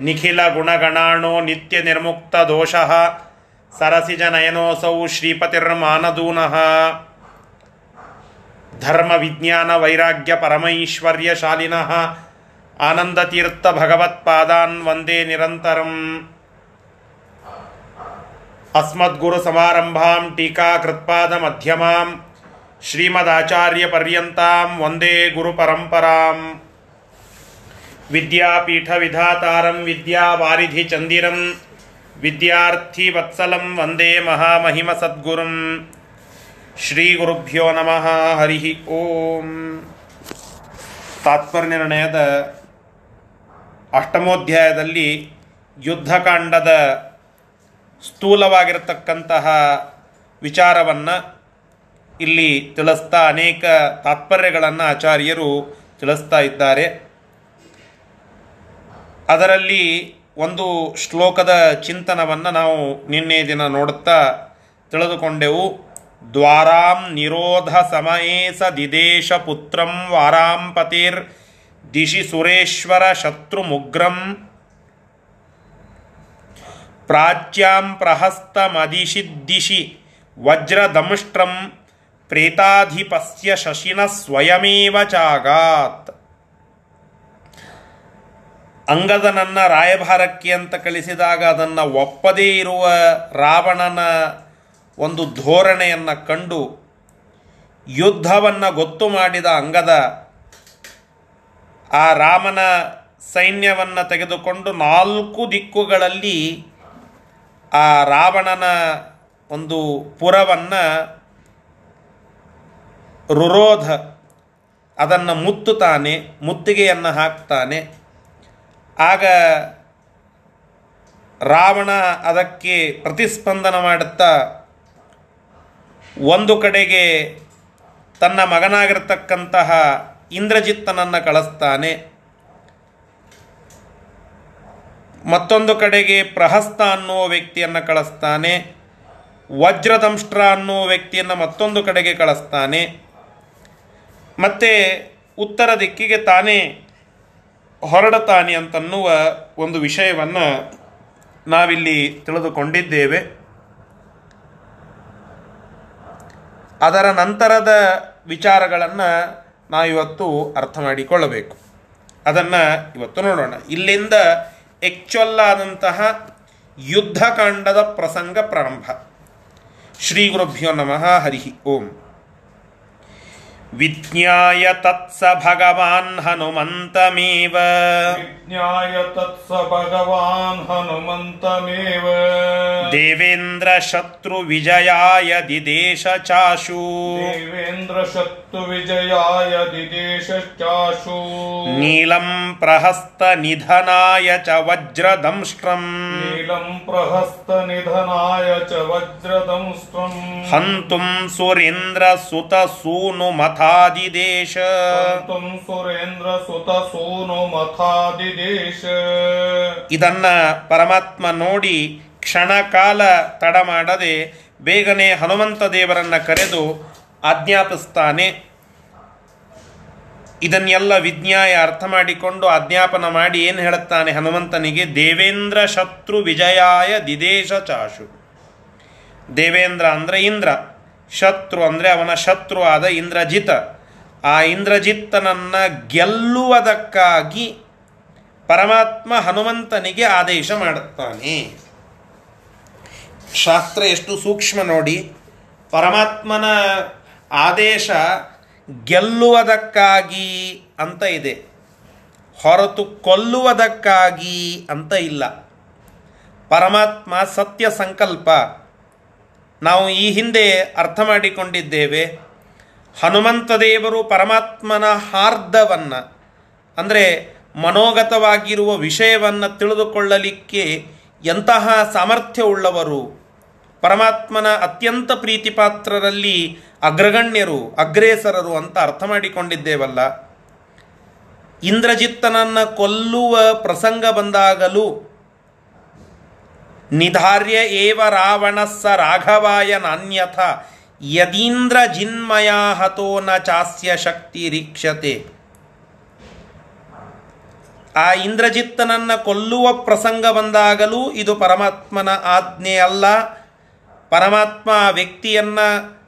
ನಿಖಿಲ ಗುಣಗಣಾಣೋ ನಿತ್ಯ ನಿರ್ಮುಕ್ತ ದೋಷಃ ಸರಸಿಜ ನಯನೋಸೌ ಶ್ರೀಪತಿರ್ಮಾನದೂನಃ ಧರ್ಮ ವಿಜ್ಞಾನ ವೈರಾಗ್ಯ ಪರಮೈಶ್ವರ್ಯ ಶಾಲಿನಃ. ಆನಂದತೀರ್ಥ ಭಗವತ್ಪಾದಾನ್ ವಂದೇ ನಿರಂತರಂ. ಅಸ್ಮದ್ಗುರು ಸಮಾರಂಭಾಂ ಟೀಕಾಕೃತ್ಪಾದ ಮಧ್ಯಮಾಂ. ಶ್ರೀಮದಾಚಾರ್ಯ ಪರ್ಯಂತಾಂ ವಂದೇ ಗುರು ಪರಂಪರಾಂ. विद्यापीठविधातारं विद्यावारिधिचन्दिरं विद्यार्थिवत्सलं वन्दे महामहिमसद्गुरुं ಶ್ರೀಗುರುಭ್ಯೋ ನಮಃ ಹರಿ ಓಂ ತಾತ್ಪರ್ಯನಿರ್ಣಯದ ಅಷ್ಟಮೋಧ್ಯಾಯದಲ್ಲಿ ಯುದ್ಧಕಾಂಡದ ಸ್ಥೂಲವಾಗಿರತಕ್ಕಂತಹ ವಿಚಾರವನ್ನು ಇಲ್ಲಿ ತಿಳಿಸ್ತಾ ಅನೇಕ ತಾತ್ಪರ್ಯಗಳನ್ನು ಆಚಾರ್ಯರು ತಿಳಿಸ್ತಾ ಇದ್ದಾರೆ ಅದರಲ್ಲಿ ಒಂದು ಶ್ಲೋಕದ ಚಿಂತನವನ್ನು ನಾವು ನಿನ್ನೆ ದಿನ ನೋಡುತ್ತಾ ತಿಳಿದುಕೊಂಡೆವು. ದ್ವಾರಾಂ ನಿರೋಧ ಸಮಯೇ ಸ ದಿದೇಶ ಪುತ್ರಂ ವಾರಾಂ ಪತಿರ್ ದಿಶಿ ಸುರೇಶ್ವರ ಶತ್ರುಮುಗ್ರಂ ಪ್ರಾಚ್ಯಾಂ ಪ್ರಹಸ್ತಮದಿಶಿದ್ದಿಶಿ ವಜ್ರದಂಷ್ಟ್ರಂ ಪ್ರೇತಾಧಿಪಸ್ಯ ಶಶಿನ ಸ್ವಯಮೇವ ಚಾಗಾತ್. ಅಂಗದನನ್ನ ರಾಯಭಾರಕ್ಕೆ ಅಂತ ಕಳಿಸಿದಾಗ ಅದನ್ನು ಒಪ್ಪದೇ ಇರುವ ರಾವಣನ ಒಂದು ಧೋರಣೆಯನ್ನು ಕಂಡು ಯುದ್ಧವನ್ನು ಗೊತ್ತು ಮಾಡಿದ ಅಂಗದ ಆ ರಾಮನ ಸೈನ್ಯವನ್ನು ತೆಗೆದುಕೊಂಡು ನಾಲ್ಕು ದಿಕ್ಕುಗಳಲ್ಲಿ ಆ ರಾವಣನ ಒಂದು ಪುರವನ್ನು ರುರೋಧ ಅದನ್ನು ಮುತ್ತುತ್ತಾನೆ, ಮುತ್ತಿಗೆಯನ್ನು ಹಾಕ್ತಾನೆ. ಆಗ ರಾವಣ ಅದಕ್ಕೆ ಪ್ರತಿಸ್ಪಂದನ ಮಾಡುತ್ತಾ ಒಂದು ಕಡೆಗೆ ತನ್ನ ಮಗನಾಗಿರ್ತಕ್ಕಂತಹ ಇಂದ್ರಜಿತ್ತನನ್ನು ಕಳಿಸ್ತಾನೆ. ಮತ್ತೊಂದು ಕಡೆಗೆ ಪ್ರಹಸ್ತ ಅನ್ನುವ ವ್ಯಕ್ತಿಯನ್ನು ಕಳಿಸ್ತಾನೆ. ವಜ್ರದಂಷ್ಟ್ರ ಅನ್ನುವ ವ್ಯಕ್ತಿಯನ್ನು ಮತ್ತೊಂದು ಕಡೆಗೆ ಕಳಿಸ್ತಾನೆ. ಮತ್ತು ಉತ್ತರ ದಿಕ್ಕಿಗೆ ತಾನೇ ಹೊರಡುತ್ತಾನೆ ಅಂತನ್ನುವ ಒಂದು ವಿಷಯವನ್ನು ನಾವಿಲ್ಲಿ ತಿಳಿದುಕೊಂಡಿದ್ದೇವೆ. ಅದರ ನಂತರದ ವಿಚಾರಗಳನ್ನು ನಾವಿವತ್ತು ಅರ್ಥ ಮಾಡಿಕೊಳ್ಳಬೇಕು. ಅದನ್ನು ಇವತ್ತು ನೋಡೋಣ. ಇಲ್ಲಿಂದ ಎಕ್ಚುಲ್ ಆದಂತಹ ಯುದ್ಧಕಾಂಡದ ಪ್ರಸಂಗ ಪ್ರಾರಂಭ. ಶ್ರೀ ಗುರುಭ್ಯೋ ನಮಃ ಹರಿ ಓಂ. विज्ञाय तत्स भगवान् हनुमन्तमेव विज्ञाय तत्स भगवान् हनुमन्तमेव देवेन्द्रशत्रुविजयाय दिदेश चाशु देवेन्द्रशत्रुविजयाय दिदेश चाशु नीलं प्रहस्तनिधनाय च वज्रदंष्ट्रम् नीलं प्रहस्तनिधनाय च वज्रदंष्ट्रम् ಹಂತುಂ ಸುರೇಂದ್ರ ಸುತ ಸೂನು ಮಥಾದಿದೇಶ तं सुरेन्द्रसुतसूनुमथादिदेश ಇದನ್ನ ಪರಮಾತ್ಮ ನೋಡಿ ಕ್ಷಣಕಾಲ ತಡ ಮಾಡದೆ ಬೇಗನೆ ಹನುಮಂತ ದೇವರನ್ನ ಕರೆದು ಆಜ್ಞಾಪಿಸ್ತಾನೆ ಇದನ್ನೆಲ್ಲ ವಿಜ್ಞಾಯ ಅರ್ಥ ಮಾಡಿಕೊಂಡು ಅಜ್ಞಾಪನ ಮಾಡಿ ಏನು ಹೇಳುತ್ತಾನೆ ಹನುಮಂತನಿಗೆ? ದೇವೇಂದ್ರ ಶತ್ರು ವಿಜಯಾಯ ದಿದೇಶ ಚಾಶು. ದೇವೇಂದ್ರ ಅಂದರೆ ಇಂದ್ರ. ಶತ್ರು ಅಂದರೆ ಅವನ ಶತ್ರು ಆದ ಇಂದ್ರಜಿತ. ಆ ಇಂದ್ರಜಿತ್ತನನ್ನು ಗೆಲ್ಲುವುದಕ್ಕಾಗಿ ಪರಮಾತ್ಮ ಹನುಮಂತನಿಗೆ ಆದೇಶ ಮಾಡುತ್ತಾನೆ. ಶಾಸ್ತ್ರ ಎಷ್ಟು ಸೂಕ್ಷ್ಮ ನೋಡಿ. ಪರಮಾತ್ಮನ ಆದೇಶ ಗೆಲ್ಲುವುದಕ್ಕಾಗಿ ಅಂತ ಇದೆ. ಹೊರತು ಕೊಲ್ಲುವುದಕ್ಕಾಗಿ ಅಂತ ಇಲ್ಲ. ಪರಮಾತ್ಮ ಸತ್ಯ ಸಂಕಲ್ಪ. ನಾವು ಈ ಹಿಂದೆ ಅರ್ಥ ಮಾಡಿಕೊಂಡಿದ್ದೇವೆ. ಹನುಮಂತ ದೇವರು ಪರಮಾತ್ಮನ ಹಾರ್ದವನ್ನು, ಅಂದರೆ ಮನೋಗತವಾಗಿರುವ ವಿಷಯವನ್ನು ತಿಳಿದುಕೊಳ್ಳಲಿಕ್ಕೆ ಎಂತಹ ಸಾಮರ್ಥ್ಯವುಳ್ಳವರು ಪರಮಾತ್ಮನ ಅತ್ಯಂತ ಪ್ರೀತಿಪಾತ್ರರಲ್ಲಿ ಅಗ್ರಗಣ್ಯರು, ಅಗ್ರೇಸರರು ಅಂತ ಅರ್ಥ ಮಾಡಿಕೊಂಡಿದ್ದೇವಲ್ಲ. ಇಂದ್ರಜಿತ್ತನನ್ನು ಕೊಲ್ಲುವ ಪ್ರಸಂಗ ಬಂದಾಗಲೂ ನಿಧಾರ್ಯ ಏವ ರಾವಣಸ್ಸ ರಾಘವಾಯ ನಾನ್ಯಥ ಯದೀಂದ್ರ ಜಿನ್ಮಯ ಹತೋ ನ ಚಾಸ್ಯ ಶಕ್ತಿ ರೀಕ್ಷತೆ ಆ ಇಂದ್ರಜಿತ್ತನನ್ನು ಕೊಲ್ಲುವ ಪ್ರಸಂಗ ಬಂದಾಗಲೂ ಇದು ಪರಮಾತ್ಮನ ಆಜ್ಞೆ ಅಲ್ಲ. ಪರಮಾತ್ಮ ವ್ಯಕ್ತಿಯನ್ನು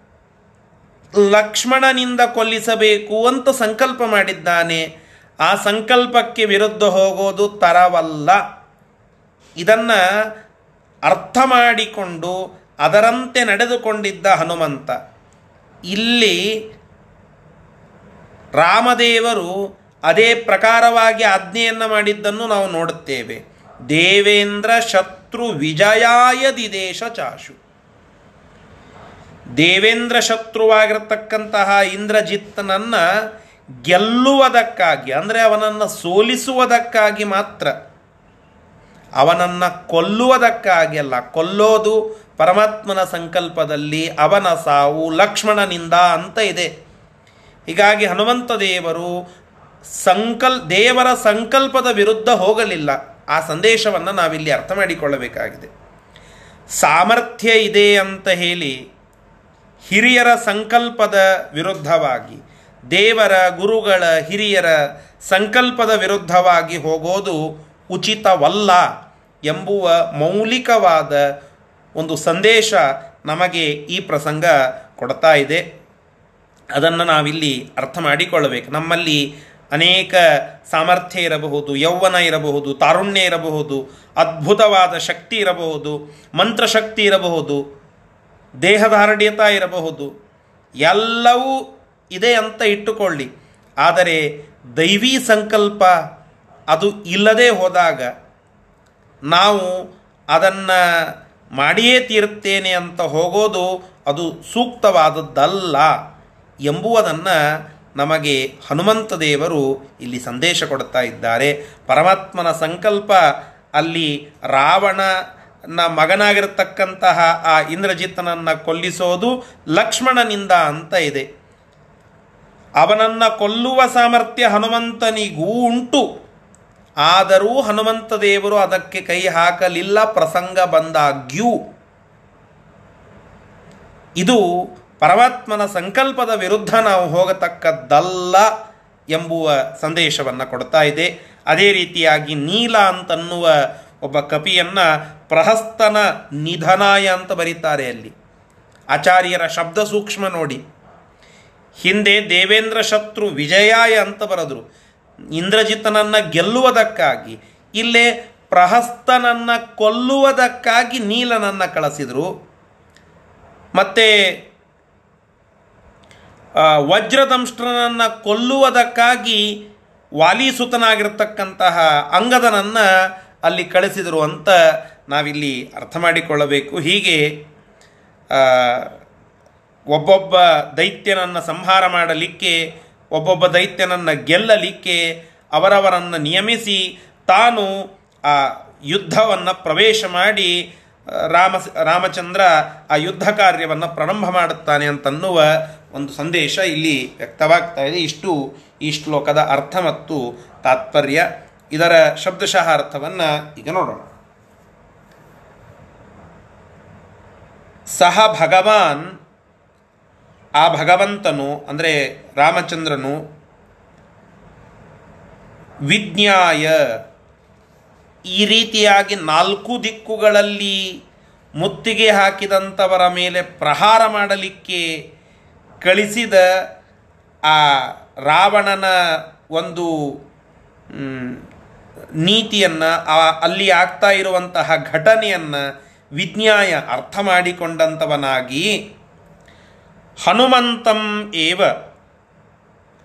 ಲಕ್ಷ್ಮಣನಿಂದ ಕೊಲ್ಲಿಸಬೇಕು ಅಂತ ಸಂಕಲ್ಪ ಮಾಡಿದ್ದಾನೆ, ಆ ಸಂಕಲ್ಪಕ್ಕೆ ವಿರುದ್ಧ ಹೋಗೋದು ತರವಲ್ಲ. ಇದನ್ನು ಅರ್ಥ ಮಾಡಿಕೊಂಡು ಅದರಂತೆ ನಡೆದುಕೊಂಡಿದ್ದ ಹನುಮಂತ. ಇಲ್ಲಿ ರಾಮದೇವರು ಅದೇ ಪ್ರಕಾರವಾಗಿ ಆಜ್ಞೆಯನ್ನು ಮಾಡಿದ್ದನ್ನು ನಾವು ನೋಡುತ್ತೇವೆ. ದೇವೇಂದ್ರ ಶತ್ರು ವಿಜಯಾಯ ದಿದೇಶ ಚಾಶು. ದೇವೇಂದ್ರ ಶತ್ರುವಾಗಿರತಕ್ಕಂತಹ ಇಂದ್ರಜಿತ್ತನನ್ನು ಗೆಲ್ಲುವುದಕ್ಕಾಗಿ, ಅಂದರೆ ಅವನನ್ನು ಸೋಲಿಸುವುದಕ್ಕಾಗಿ ಮಾತ್ರ, ಅವನನ್ನು ಕೊಲ್ಲುವುದಕ್ಕಾಗಿ ಅಲ್ಲ, ಕೊಲ್ಲೋದು ಪರಮಾತ್ಮನ ಸಂಕಲ್ಪದಲ್ಲಿ ಅವನ ಸಾವು ಲಕ್ಷ್ಮಣನಿಂದ ಅಂತ ಇದೆ. ಹೀಗಾಗಿ ಹನುಮಂತ ದೇವರು ಸಂಕಲ್, ದೇವರ ಸಂಕಲ್ಪದ ವಿರುದ್ಧ ಹೋಗಲಿಲ್ಲ. ಆ ಸಂದೇಶವನ್ನು ನಾವಿಲ್ಲಿ ಅರ್ಥ ಮಾಡಿಕೊಳ್ಳಬೇಕಾಗಿದೆ. ಸಾಮರ್ಥ್ಯ ಇದೆ ಅಂತ ಹೇಳಿ ಹಿರಿಯರ ಸಂಕಲ್ಪದ ವಿರುದ್ಧವಾಗಿ, ದೇವರ ಗುರುಗಳ ಹಿರಿಯರ ಸಂಕಲ್ಪದ ವಿರುದ್ಧವಾಗಿ ಹೋಗೋದು ಉಚಿತವಲ್ಲ ಎಂಬುವ ಮೌಲಿಕವಾದ ಒಂದು ಸಂದೇಶ ನಮಗೆ ಈ ಪ್ರಸಂಗ ಕೊಡ್ತಾ ಇದೆ. ಅದನ್ನು ನಾವಿಲ್ಲಿ ಅರ್ಥ ಮಾಡಿಕೊಳ್ಳಬೇಕು. ನಮ್ಮಲ್ಲಿ ಅನೇಕ ಸಾಮರ್ಥ್ಯ ಇರಬಹುದು, ಯೌವನ ಇರಬಹುದು, ತಾರುಣ್ಯ ಇರಬಹುದು, ಅದ್ಭುತವಾದ ಶಕ್ತಿ ಇರಬಹುದು, ಮಂತ್ರಶಕ್ತಿ ಇರಬಹುದು. ದೇಹದಾರ್ಢ್ಯತ ಇರಬಹುದು. ಎಲ್ಲವೂ ಇದೆ ಅಂತ ಇಟ್ಟುಕೊಳ್ಳಿ. ಆದರೆ ದೈವಿ ಸಂಕಲ್ಪ ಅದು ಇಲ್ಲದೆ ಹೋದಾಗ ನಾವು ಅದನ್ನು ಮಾಡಿಯೇ ತೀರುತ್ತೇನೆ ಅಂತ ಹೋಗೋದು ಅದು ಸೂಕ್ತವಾದದ್ದಲ್ಲ ಎಂಬುವುದನ್ನು ನಮಗೆ ಹನುಮಂತ ದೇವರು ಇಲ್ಲಿ ಸಂದೇಶ ಕೊಡ್ತಾ ಇದ್ದಾರೆ. ಪರಮಾತ್ಮನ ಸಂಕಲ್ಪ ಅಲ್ಲಿ ರಾವಣನ ಮಗನಾಗಿರತಕ್ಕಂತಹ ಆ ಇಂದ್ರಜಿತ್ತನನ್ನು ಕೊಲ್ಲಿಸೋದು ಲಕ್ಷ್ಮಣನಿಂದ ಅಂತ ಇದೆ. ಅವನನ್ನು ಕೊಲ್ಲುವ ಸಾಮರ್ಥ್ಯ ಹನುಮಂತನಿಗೂ ಉಂಟು. ಆದರೂ ಹನುಮಂತ ದೇವರು ಅದಕ್ಕೆ ಕೈ ಹಾಕಲಿಲ್ಲ, ಪ್ರಸಂಗ ಬಂದಾಗ್ಯೂ. ಇದು ಪರಮಾತ್ಮನ ಸಂಕಲ್ಪದ ವಿರುದ್ಧ ನಾವು ಹೋಗತಕ್ಕದ್ದಲ್ಲ ಎಂಬುವ ಸಂದೇಶವನ್ನು ಕೊಡ್ತಾ ಇದೆ. ಅದೇ ರೀತಿಯಾಗಿ ನೀಲ ಅಂತನ್ನುವ ಒಬ್ಬ ಕಪಿಯನ್ನ ಪ್ರಹಸ್ತನ ನಿಧನಾಯ ಅಂತ ಬರೀತಾರೆ ಅಲ್ಲಿ. ಆಚಾರ್ಯರ ಶಬ್ದ ಸೂಕ್ಷ್ಮ ನೋಡಿ. ಹಿಂದೆ ದೇವೇಂದ್ರ ಶತ್ರು ವಿಜಯಾಯ ಅಂತ ಬರೆದ್ರು. ಇಂದ್ರಜಿತನನ್ನು ಗೆಲ್ಲುವುದಕ್ಕಾಗಿ. ಇಲ್ಲೇ ಪ್ರಹಸ್ತನನ್ನು ಕೊಲ್ಲುವುದಕ್ಕಾಗಿ ನೀಲನನ್ನು ಕಳಿಸಿದರು. ಮತ್ತು ವಜ್ರದಂಷ್ಟ್ರನನ್ನು ಕೊಲ್ಲುವುದಕ್ಕಾಗಿ ವಾಲೀಸುತನಾಗಿರ್ತಕ್ಕಂತಹ ಅಂಗದನನ್ನು ಅಲ್ಲಿ ಕಳಿಸಿದರು ಅಂತ ನಾವಿಲ್ಲಿ ಅರ್ಥ ಮಾಡಿಕೊಳ್ಳಬೇಕು. ಹೀಗೆ ಒಬ್ಬೊಬ್ಬ ದೈತ್ಯನನ್ನು ಸಂಹಾರ ಮಾಡಲಿಕ್ಕೆ, ಒಬ್ಬೊಬ್ಬ ದೈತ್ಯನನ್ನು ಗೆಲ್ಲಲಿಕ್ಕೆ, ಅವರವರನ್ನು ನಿಯಮಿಸಿ ತಾನು ಆ ಯುದ್ಧವನ್ನು ಪ್ರವೇಶ ಮಾಡಿ, ರಾಮ, ರಾಮಚಂದ್ರ ಆ ಯುದ್ಧ ಕಾರ್ಯವನ್ನು ಪ್ರಾರಂಭ ಮಾಡುತ್ತಾನೆ ಅಂತನ್ನುವ ಒಂದು ಸಂದೇಶ ಇಲ್ಲಿ ವ್ಯಕ್ತವಾಗ್ತಾ ಇದೆ. ಇಷ್ಟು ಈ ಶ್ಲೋಕದ ಅರ್ಥ ಮತ್ತು ತಾತ್ಪರ್ಯ. ಇದರ ಶಬ್ದಶಃ ಅರ್ಥವನ್ನು ಈಗ ನೋಡೋಣ. ಸಹ ಭಗವಾನ್, ಆ ಭಗವಂತನು, ಅಂದರೆ ರಾಮಚಂದ್ರನು, ವಿಜ್ಞಾಯ, ಈ ರೀತಿಯಾಗಿ ನಾಲ್ಕು ದಿಕ್ಕುಗಳಲ್ಲಿ ಮುತ್ತಿಗೆ ಹಾಕಿದಂಥವರ ಮೇಲೆ ಪ್ರಹಾರ ಮಾಡಲಿಕ್ಕೆ ಕಳಿಸಿದ ಆ ರಾವಣನ ಒಂದು ನೀತಿಯನ್ನು, ಆ, ಅಲ್ಲಿ ಆಗ್ತಾ ಇರುವಂತಹ ಘಟನೆಯನ್ನು ವಿಜ್ಞಾಯ ಅರ್ಥ ಮಾಡಿಕೊಂಡಂಥವನಾಗಿ ಹನುಮಂತಂ ಏವ.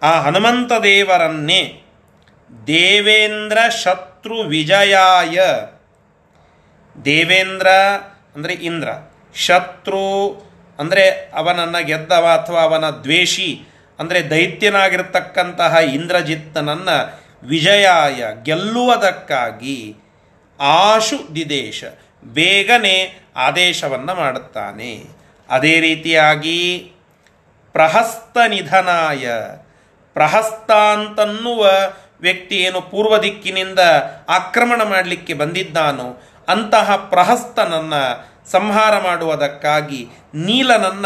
ಆ ಹನುಮಂತ ದೇವರನ್ನೇ ದೇವೇಂದ್ರ ಶತ್ರು ವಿಜಯಾಯ. ದೇವೇಂದ್ರ ಅಂದರೆ ಇಂದ್ರ, ಶತ್ರು ಅಂದರೆ ಅವನನ್ನು ಗೆದ್ದವ ಅಥವಾ ಅವನ ದ್ವೇಷಿ ಅಂದರೆ ದೈತ್ಯನಾಗಿರ್ತಕ್ಕಂತಹ ಇಂದ್ರಜಿತ್ತನನ್ನು ವಿಜಯಾಯ ಗೆಲ್ಲುವುದಕ್ಕಾಗಿ ಆಶು ದಿದೇಶ ಬೇಗನೆ ಆದೇಶವನ್ನು ಮಾಡುತ್ತಾನೆ. ಅದೇ ರೀತಿಯಾಗಿ ಪ್ರಹಸ್ತ ನಿಧನಾಯ ಪ್ರಹಸ್ತ ಅಂತನ್ನುವ ವ್ಯಕ್ತಿ ಏನು ಪೂರ್ವ ದಿಕ್ಕಿನಿಂದ ಆಕ್ರಮಣ ಮಾಡಲಿಕ್ಕೆ ಬಂದಿದ್ದಾನೋ ಅಂತಹ ಪ್ರಹಸ್ತನನ್ನು ಸಂಹಾರ ಮಾಡುವುದಕ್ಕಾಗಿ ನೀಲನನ್ನ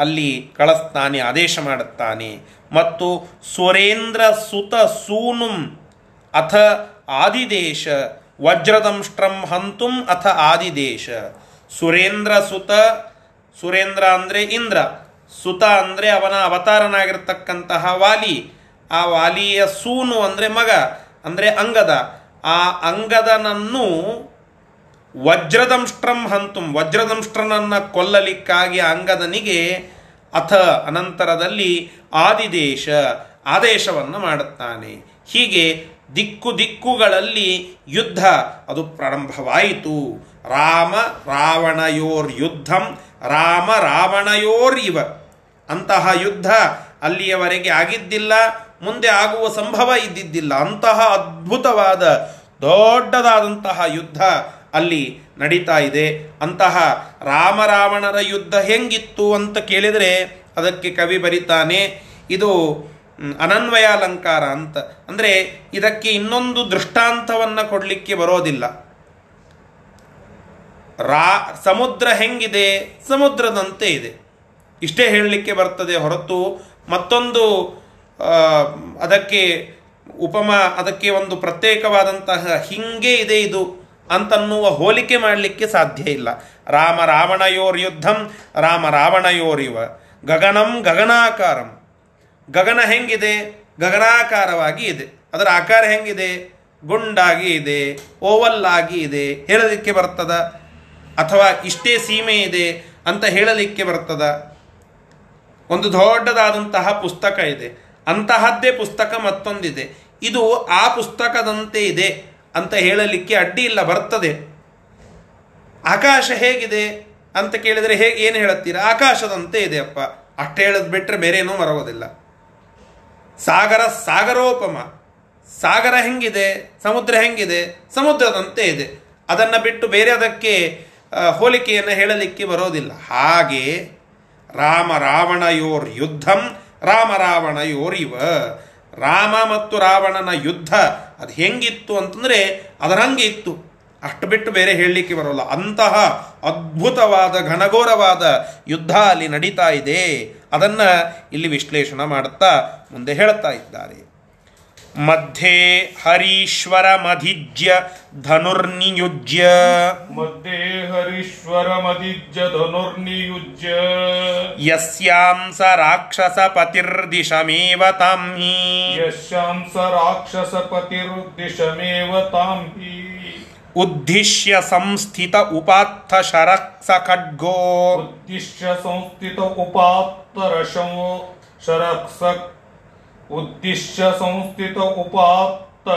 ಅಲ್ಲಿ ಕಳಿಸ್ತಾನೆ, ಆದೇಶ ಮಾಡುತ್ತಾನೆ. ಮತ್ತು ಸುರೇಂದ್ರ ಸುತ ಸೂನುಂ ಅಥ ಆದಿದೇಶ, ವಜ್ರದಂಷ್ಟ್ರಂ ಹಂತುಂ ಅಥ ಆದಿದೇಶ. ಸುರೇಂದ್ರ ಸುತ, ಸುರೇಂದ್ರ ಅಂದರೆ ಇಂದ್ರ, ಸುತ ಅಂದರೆ ಅವನ ಅವತಾರನಾಗಿರ್ತಕ್ಕಂತಹ ವಾಲಿ. ಆ ವಾಲಿಯ ಸೂನು ಅಂದರೆ ಮಗ, ಅಂದರೆ ಅಂಗದ. ಆ ಅಂಗದನನ್ನು ವಜ್ರದಂಷ್ಟ್ರಂ ಹಂತುಂ. ವಜ್ರದಂಷ್ಟ್ರನನ್ನು ಕೊಲ್ಲಲಿಕ್ಕಾಗಿ ಅಂಗದನಿಗೆ ಅಥ ಅನಂತರದಲ್ಲಿ ಆದಿದೇಶ ಆದೇಶವನ್ನು ಮಾಡುತ್ತಾನೆ. ಹೀಗೆ ದಿಕ್ಕು ದಿಕ್ಕುಗಳಲ್ಲಿ ಯುದ್ಧ, ಅದು ಪ್ರಾರಂಭವಾಯಿತು. ರಾಮ ರಾವಣಯೋರ್ ಯುದ್ಧಂ, ರಾಮ ರಾವಣಯೋರ್ ಇವ. ಅಂತಹ ಯುದ್ಧ ಅಲ್ಲಿಯವರೆಗೆ ಆಗಿದ್ದಿಲ್ಲ, ಮುಂದೆ ಆಗುವ ಸಂಭವ ಇದ್ದಿದ್ದಿಲ್ಲ. ಅಂತಹ ಅದ್ಭುತವಾದ, ದೊಡ್ಡದಾದಂತಹ ಯುದ್ಧ ಅಲ್ಲಿ ನಡೀತಾ ಇದೆ. ಅಂತಹ ರಾಮರಾವಣರ ಯುದ್ಧ ಹೆಂಗಿತ್ತು ಅಂತ ಕೇಳಿದರೆ ಅದಕ್ಕೆ ಕವಿ ಬರಿತಾನೆ, ಇದು ಅನನ್ವಯ ಅಲಂಕಾರ ಅಂತ. ಅಂದರೆ ಇದಕ್ಕೆ ಇನ್ನೊಂದು ದೃಷ್ಟಾಂತವನ್ನು ಕೊಡಲಿಕ್ಕೆ ಬರೋದಿಲ್ಲ. ರಾ, ಸಮುದ್ರ ಹೆಂಗಿದೆ? ಸಮುದ್ರದಂತೆ ಇದೆ. ಇಷ್ಟೇ ಹೇಳಲಿಕ್ಕೆ ಬರ್ತದೆ ಹೊರತು ಮತ್ತೊಂದು ಅದಕ್ಕೆ ಉಪಮ, ಅದಕ್ಕೆ ಒಂದು ಪ್ರತ್ಯೇಕವಾದಂತಹ ಹಿಂಗೆ ಇದೆ ಇದು. ಅಂತನ್ನುವ ಹೋಲಿಕೆ ಮಾಡಲಿಕ್ಕೆ ಸಾಧ್ಯ ಇಲ್ಲ. ರಾಮ ರಾವಣಯೋರ್ ಯುದ್ಧಂ, ರಾಮ ರಾವಣಯೋರಿವ ಗಗನಂ ಗಗನಾಕಾರಂ. ಗಗನ ಹೆಂಗಿದೆ? ಗಗನಾಕಾರವಾಗಿ ಇದೆ. ಅದರ ಆಕಾರ ಹೆಂಗಿದೆ? ಗುಂಡಾಗಿ ಇದೆ. ಓವಲ್ ಆಗಿ ಇದೆ. ಹೇಳಲಿಕ್ಕೆ ಬರ್ತದ? ಅಥವಾ ಇಷ್ಟೇ ಸೀಮೆ ಇದೆ ಅಂತ ಹೇಳಲಿಕ್ಕೆ ಬರ್ತದ? ಒಂದು ದೊಡ್ಡದಾದಂತಹ ಪುಸ್ತಕ ಇದೆ. ಅಂತಹದ್ದೇ ಪುಸ್ತಕ ಮತ್ತೊಂದಿದೆ. ಇದು ಆ ಪುಸ್ತಕದಂತೆ ಇದೆ. ಅಂತ ಹೇಳಲಿಕ್ಕೆ ಅಡ್ಡಿ ಇಲ್ಲ, ಬರ್ತದೆ. ಆಕಾಶ ಹೇಗಿದೆ ಅಂತ ಕೇಳಿದರೆ ಹೇಗೆ, ಏನು ಹೇಳುತ್ತೀರಾ? ಆಕಾಶದಂತೆ ಇದೆ ಅಪ್ಪ. ಅಷ್ಟು ಹೇಳೋದು ಬಿಟ್ಟರೆ ಬೇರೇನೂ ಏನೂ ಬರೋದಿಲ್ಲ ಸಾಗರ ಸಾಗರೋಪಮ. ಸಾಗರ ಹೆಂಗಿದೆ? ಸಮುದ್ರ ಹೆಂಗಿದೆ? ಸಮುದ್ರದಂತೆ ಇದೆ. ಅದನ್ನು ಬಿಟ್ಟು ಬೇರೆ ಅದಕ್ಕೆ ಹೋಲಿಕೆಯನ್ನು ಹೇಳಲಿಕ್ಕೆ ಬರೋದಿಲ್ಲ. ಹಾಗೆ ರಾಮ ರಾವಣಯೋರ್ ಯುದ್ಧಂ, ರಾಮ ರಾವಣಯೋರ್ ಇವ ರಾಮ ಮತ್ತು ರಾವಣನ ಯುದ್ಧ ಅದು ಹೆಂಗಿತ್ತು ಅಂತಂದರೆ ಅದರ ಹಂಗೆ ಇತ್ತು. ಅಷ್ಟು ಬಿಟ್ಟು ಬೇರೆ ಹೇಳಲಿಕ್ಕೆ ಬರೋಲ್ಲ. ಅಂತಹ ಅದ್ಭುತವಾದ, ಘನಘೋರವಾದ ಯುದ್ಧ ಅಲ್ಲಿ ನಡೀತಾ ಇದೆ. ಅದನ್ನು ಇಲ್ಲಿ ವಿಶ್ಲೇಷಣೆ ಮಾಡುತ್ತಾ ಮುಂದೆ ಹೇಳ್ತಾ ಇದ್ದಾರೆ. ಮಧ್ಯೆ ಹರೀಶ್ವರಮಧಿಜ್ಯ ಧನುರ್ನಿಯುಜ್ಯ ಮಧ್ಯೆ ಹರೀಶ್ವರಮಧಿಜ್ಯ ಧನುರ್ನಿಯುಜ್ಯ ಯಸ್ಯಾಂ ಸ ರಾಕ್ಷಸ ಪತಿರ್ದಿಶಮೇವ ತಾಂ ಹಿ ಯಸ್ಯಾಂ ಸ ರಾಕ್ಷಸ ಪತಿರ್ದಿಶಮೇವ ತಾಂ ಹಿ ಉದ್ದಿಶ್ಯ ಸಂಸ್ಥಿತ ಉಪಾತ್ತ ಶರಕ್ಸ ಖಡ್ಗೋ ಉದ್ದಿಶ್ಯ ಸಂಸ್ಥಿತ ಉಪಾತ್ತರಶೋ ಶರಕ್ಸ उद्दिश्य संस्थित उपात्त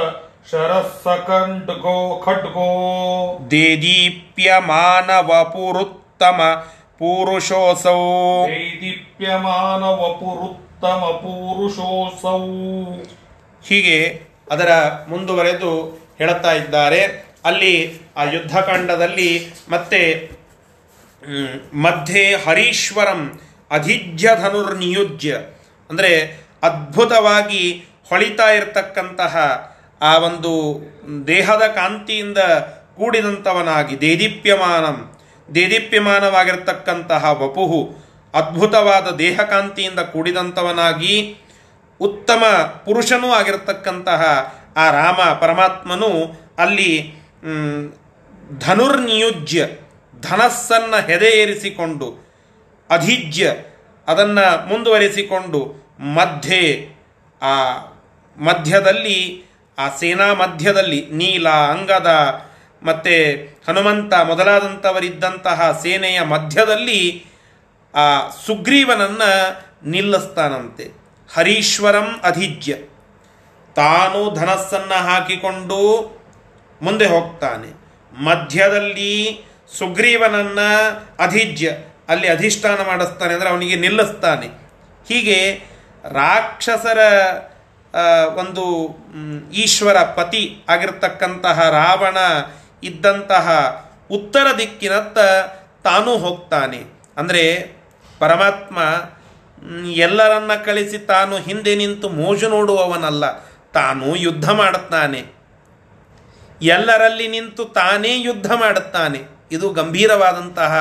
शरस्सखण्ड्गो खड्गो ದೇದೀಪ್ಯಮಾನವಪುರುತ್ತಮ ಪೂರುಷೋಸೌ दैदीप्यमानवपुरुत्तमपूरुषोऽसौ ಹೀಗೆ ಅದರ ಮುಂದುವರೆದು ಹೇಳುತ್ತಾ ಇದ್ದಾರೆ ಅಲ್ಲಿ ಆ ಯುದ್ಧಕಾಂಡದಲ್ಲಿ ಮತ್ತೆ ಮ್, ಮಧ್ಯೆ ಹರೀಶ್ವರಂ ಅಧಿಜ್ಯ ಧನುರ್ನಿಯುಜ್ಯ ಅಂದರೆ ಅದ್ಭುತವಾಗಿ ಹೊಳಿತಾ ಇರತಕ್ಕಂತಹ ಆ ಒಂದು ದೇಹದ ಕಾಂತಿಯಿಂದ ಕೂಡಿದಂಥವನಾಗಿ, ದೇದೀಪ್ಯಮಾನಂ, ದೇದೀಪ್ಯಮಾನವಾಗಿರ್ತಕ್ಕಂತಹ ವಪುಹು, ಅದ್ಭುತವಾದ ದೇಹಕಾಂತಿಯಿಂದ ಕೂಡಿದಂಥವನಾಗಿ, ಉತ್ತಮ ಪುರುಷನೂ ಆಗಿರತಕ್ಕಂತಹ ಆ ರಾಮ ಪರಮಾತ್ಮನು ಅಲ್ಲಿ ಧನುರ್ನಿಯುಜ್ಯ, ಧನಸ್ಸನ್ನು ಹೆದೆಯೇರಿಸಿಕೊಂಡು, ಅಧಿಜ್ಯ, ಅದನ್ನು ಮುಂದುವರಿಸಿಕೊಂಡು ಮಧ್ಯೆ, ಆ ಮಧ್ಯದಲ್ಲಿ, ಆ ಸೇನಾ ಮಧ್ಯದಲ್ಲಿ, ನೀಲ ಅಂಗದ, ಮತ್ತು ಹನುಮಂತ ಮೊದಲಾದಂಥವರಿದ್ದಂತಹ ಸೇನೆಯ ಮಧ್ಯದಲ್ಲಿ, ಆ ಸುಗ್ರೀವನನ್ನು ನಿಲ್ಲಿಸ್ತಾನಂತೆ. ಹರೀಶ್ವರಂ ಅಧಿಜ್ಯ. ತಾನು ಧನಸ್ಸನ್ನು ಹಾಕಿಕೊಂಡು ಮುಂದೆ ಹೋಗ್ತಾನೆ. ಮಧ್ಯದಲ್ಲಿ ಸುಗ್ರೀವನನ್ನ ಅಧಿಜ್ಯ. ಅಲ್ಲಿ ಅಧಿಷ್ಠಾನ ಮಾಡಿಸ್ತಾನೆ ಅಂದರೆ ಅವನಿಗೆ ನಿಲ್ಲಿಸ್ತಾನೆ. ಹೀಗೆ ರಾಕ್ಷಸರ ಒಂದು ಈಶ್ವರ ಪತಿ ಆಗಿರ್ತಕ್ಕಂತಹ ರಾವಣ ಇದ್ದಂತಹ ಉತ್ತರ ದಿಕ್ಕಿನತ್ತ ತಾನೂ ಹೋಗ್ತಾನೆ. ಅಂದರೆ ಪರಮಾತ್ಮ ಎಲ್ಲರನ್ನ ಕಳಿಸಿ ತಾನು ಹಿಂದೆ ನಿಂತು ಮೋಜು ನೋಡುವವನಲ್ಲ, ತಾನು ಯುದ್ಧ ಮಾಡುತ್ತಾನೆ. ಎಲ್ಲರಲ್ಲಿ ನಿಂತು ತಾನೇ ಯುದ್ಧ ಮಾಡುತ್ತಾನೆ. ಇದು ಗಂಭೀರವಾದಂತಹ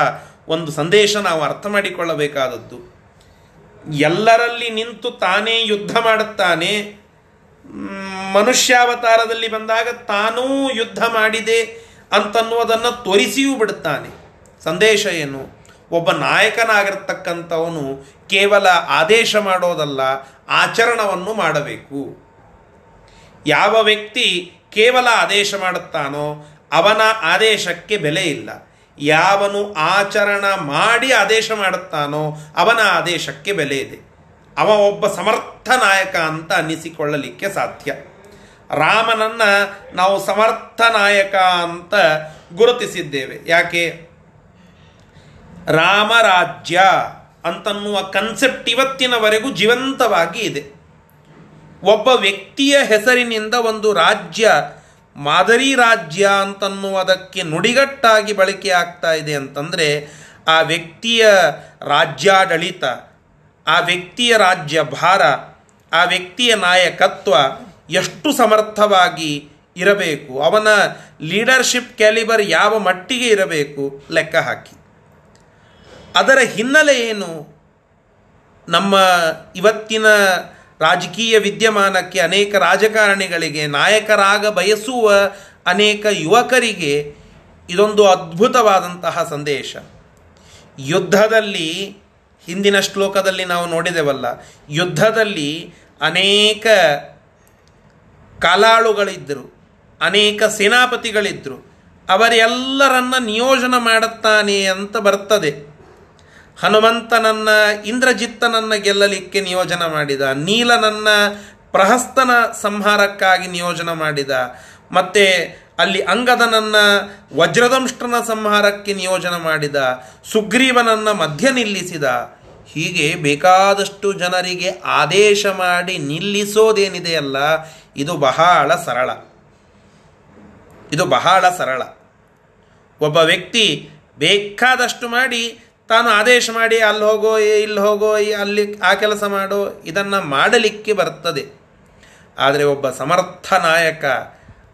ಒಂದು ಸಂದೇಶ ನಾವು ಅರ್ಥ ಮಾಡಿಕೊಳ್ಳಬೇಕಾದದ್ದು. ಎಲ್ಲರಲ್ಲಿ ನಿಂತು ತಾನೇ ಯುದ್ಧ ಮಾಡುತ್ತಾನೆ, ಮನುಷ್ಯಾವತಾರದಲ್ಲಿ ಬಂದಾಗ ತಾನೂ ಯುದ್ಧ ಮಾಡಿದೆ ಅಂತನ್ನುವುದನ್ನು ತೋರಿಸಿಯೂ ಬಿಡುತ್ತಾನೆ. ಸಂದೇಶ ಏನು? ಒಬ್ಬ ನಾಯಕನಾಗಿರ್ತಕ್ಕಂಥವನು ಕೇವಲ ಆದೇಶ ಮಾಡೋದಲ್ಲ, ಆಚರಣವನ್ನು ಮಾಡಬೇಕು. ಯಾವ ವ್ಯಕ್ತಿ ಕೇವಲ ಆದೇಶ ಮಾಡುತ್ತಾನೋ ಅವನ ಆದೇಶಕ್ಕೆ ಬೆಲೆ ಇಲ್ಲ. ಯಾವನು ಆಚರಣ ಮಾಡಿ ಆದೇಶ ಮಾಡುತ್ತಾನೋ ಅವನ ಆದೇಶಕ್ಕೆ ಬೆಲೆ ಇದೆ. ಅವ ಒಬ್ಬ ಸಮರ್ಥ ನಾಯಕ ಅಂತ ಅನ್ನಿಸಿಕೊಳ್ಳಲಿಕ್ಕೆ ಸಾಧ್ಯ. ರಾಮನನ್ನ ನಾವು ಸಮರ್ಥ ನಾಯಕ ಅಂತ ಗುರುತಿಸಿದ್ದೇವೆ. ಯಾಕೆ? ರಾಮರಾಜ್ಯ ಅಂತನ್ನುವ ಕನ್ಸೆಪ್ಟ್ ಇವತ್ತಿನವರೆಗೂ ಜೀವಂತವಾಗಿ ಇದೆ. ಒಬ್ಬ ವ್ಯಕ್ತಿಯ ಹೆಸರಿನಿಂದ ಒಂದು ರಾಜ್ಯ ಮಾದರಿ ರಾಜ್ಯ ಅಂತನ್ನುವುದಕ್ಕೆ ನುಡಿಗಟ್ಟಾಗಿ ಬಳಕೆ ಆಗ್ತಾ ಇದೆ ಅಂತಂದರೆ ಆ ವ್ಯಕ್ತಿಯ ರಾಜ್ಯಾಡಳಿತ, ಆ ವ್ಯಕ್ತಿಯ ರಾಜ್ಯ ಭಾರ, ಆ ವ್ಯಕ್ತಿಯ ನಾಯಕತ್ವ ಎಷ್ಟು ಸಮರ್ಥವಾಗಿ ಇರಬೇಕು, ಅವನ ಲೀಡರ್ಶಿಪ್ ಕ್ಯಾಲಿಬರ್ ಯಾವ ಮಟ್ಟಿಗೆ ಇರಬೇಕು ಲೆಕ್ಕ ಹಾಕಿ. ಅದರ ಹಿನ್ನೆಲೆ ಏನು? ನಮ್ಮ ಇವತ್ತಿನ ರಾಜಕೀಯ ವಿದ್ಯಮಾನಕ್ಕೆ ಅನೇಕ ರಾಜಕಾರಣಿಗಳಿಗೆ ನಾಯಕರಾಗ ಬಯಸುವ ಅನೇಕ ಯುವಕರಿಗೆ ಇದೊಂದು ಅದ್ಭುತವಾದಂತಹ ಸಂದೇಶ. ಯುದ್ಧದಲ್ಲಿ, ಹಿಂದಿನ ಶ್ಲೋಕದಲ್ಲಿ ನಾವು ನೋಡಿದೆವಲ್ಲ, ಯುದ್ಧದಲ್ಲಿ ಅನೇಕ ಕಲಾಳುಗಳಿದ್ದರು, ಅನೇಕ ಸೇನಾಪತಿಗಳಿದ್ದರು, ಅವರೆಲ್ಲರನ್ನ ನಿಯೋಜನ ಮಾಡುತ್ತಾನೆ ಅಂತ ಬರ್ತದೆ. ಹನುಮಂತನನ್ನ, ಇಂದ್ರಜಿತ್ತನನ್ನ ಗೆಲ್ಲಲಿಕ್ಕೆ ನಿಯೋಜನ ಮಾಡಿದ, ನೀಲನನ್ನ ಪ್ರಹಸ್ತನ ಸಂಹಾರಕ್ಕಾಗಿ ನಿಯೋಜನ ಮಾಡಿದ, ಮತ್ತೆ ಅಲ್ಲಿ ಅಂಗದನನ್ನ ವಜ್ರದಂಷ್ಟನ ಸಂಹಾರಕ್ಕೆ ನಿಯೋಜನ ಮಾಡಿದ, ಸುಗ್ರೀವನನ್ನ ಮಧ್ಯ ನಿಲ್ಲಿಸಿದ, ಹೀಗೆ ಬೇಕಾದಷ್ಟು ಜನರಿಗೆ ಆದೇಶ ಮಾಡಿ ನಿಲ್ಲಿಸೋದೇನಿದೆಯಲ್ಲ ಇದು ಬಹಳ ಸರಳ. ಇದು ಬಹಳ ಸರಳ. ಒಬ್ಬ ವ್ಯಕ್ತಿ ಬೇಕಾದಷ್ಟು ಮಾಡಿ ತಾನು ಆದೇಶ ಮಾಡಿ ಅಲ್ಲಿ ಹೋಗೋ ಇಲ್ಲಿ ಹೋಗೋ ಅಲ್ಲಿ ಆ ಕೆಲಸ ಮಾಡೋ, ಇದನ್ನು ಮಾಡಲಿಕ್ಕೆ ಬರ್ತದೆ. ಆದರೆ ಒಬ್ಬ ಸಮರ್ಥ ನಾಯಕ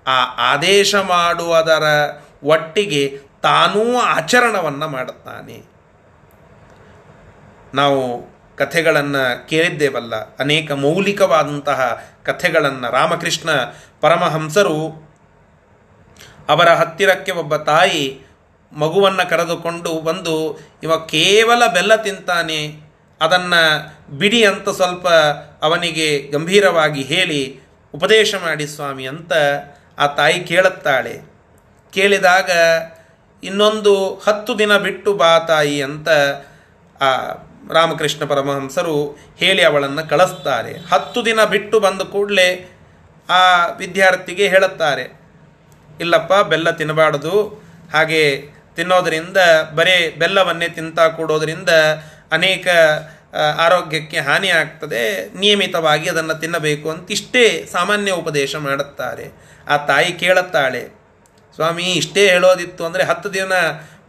ಆ ಆದೇಶ ಮಾಡುವುದರ ಒಟ್ಟಿಗೆ ತಾನೂ ಆಚರಣವನ್ನು ಮಾಡುತ್ತಾನೆ. ನಾವು ಕಥೆಗಳನ್ನು ಕೇಳಿದ್ದೇವಲ್ಲ, ಅನೇಕ ಮೌಲಿಕವಾದಂತಹ ಕಥೆಗಳನ್ನು ರಾಮಕೃಷ್ಣ ಪರಮಹಂಸರು ಅವರ ಹತ್ತಿರಕ್ಕೆ ಒಬ್ಬ ತಾಯಿ ಮಗುವನ್ನು ಕರೆದುಕೊಂಡು ಬಂದು, ಇವ ಕೇವಲ ಬೆಲ್ಲ ತಿಂತಾನೆ, ಅದನ್ನು ಬಿಡಿ ಅಂತ ಸ್ವಲ್ಪ ಅವನಿಗೆ ಗಂಭೀರವಾಗಿ ಹೇಳಿ ಉಪದೇಶ ಮಾಡಿ ಸ್ವಾಮಿ ಅಂತ ಆ ತಾಯಿ ಕೇಳುತ್ತಾಳೆ. ಕೇಳಿದಾಗ, ಇನ್ನೊಂದು ಹತ್ತು ದಿನ ಬಿಟ್ಟು ಬಾ ತಾಯಿ ಅಂತ ಆ ರಾಮಕೃಷ್ಣ ಪರಮಹಂಸರು ಹೇಳಿ ಅವಳನ್ನು ಕಳಿಸ್ತಾರೆ. ಹತ್ತು ದಿನ ಬಿಟ್ಟು ಬಂದ ಕೂಡಲೇ ಆ ವಿದ್ಯಾರ್ಥಿಗೆ ಹೇಳುತ್ತಾರೆ, ಇಲ್ಲಪ್ಪ, ಬೆಲ್ಲ ತಿನ್ನಬಾರ್ದು, ಹಾಗೆ ತಿನ್ನೋದರಿಂದ, ಬರೇ ಬೆಲ್ಲವನ್ನೇ ತಿಂತಾ ಕೂಡೋದ್ರಿಂದ ಅನೇಕ ಆರೋಗ್ಯಕ್ಕೆ ಹಾನಿ ಆಗ್ತದೆ. ನಿಯಮಿತವಾಗಿ ಅದನ್ನು ತಿನ್ನಬೇಕು ಅಂತ ಇಷ್ಟೇ ಸಾಮಾನ್ಯ ಉಪದೇಶ ಮಾಡುತ್ತಾರೆ. ಆ ತಾಯಿ ಕೇಳುತ್ತಾಳೆ, ಸ್ವಾಮಿ, ಇಷ್ಟೇ ಹೇಳೋದಿತ್ತು ಅಂದರೆ ಹತ್ತು ದಿನ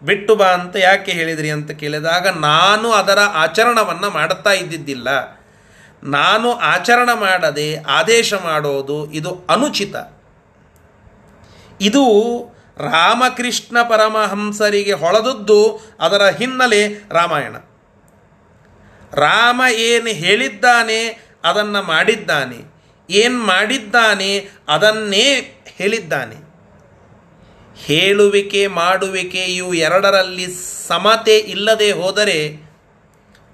ಬಿಟ್ಟು ಬಾ ಅಂತ ಯಾಕೆ ಹೇಳಿದ್ರಿ? ಅಂತ ಕೇಳಿದಾಗ, ನಾನು ಅದರ ಆಚರಣವನ್ನು ಮಾಡುತ್ತಾ ಇದ್ದಿದ್ದಿಲ್ಲ. ನಾನು ಆಚರಣೆ ಮಾಡದೆ ಆದೇಶ ಮಾಡೋದು ಇದು ಅನುಚಿತ. ಇದು ರಾಮಕೃಷ್ಣ ಪರಮಹಂಸರಿಗೆ ಹೊಳೆದದ್ದು ಅದರ ಹಿನ್ನೆಲೆ ರಾಮಾಯಣ. ರಾಮ ಏನು ಹೇಳಿದ್ದಾನೆ, ಅದನ್ನು ಮಾಡಿದ್ದಾನೆ. ಏನು ಮಾಡಿದ್ದಾನೆ, ಅದನ್ನೇ ಹೇಳಿದ್ದಾನೆ. ಹೇಳುವಿಕೆ ಮಾಡುವಿಕೆಯು ಎರಡರಲ್ಲಿ ಸಮತೆ ಇಲ್ಲದೆ ಹೋದರೆ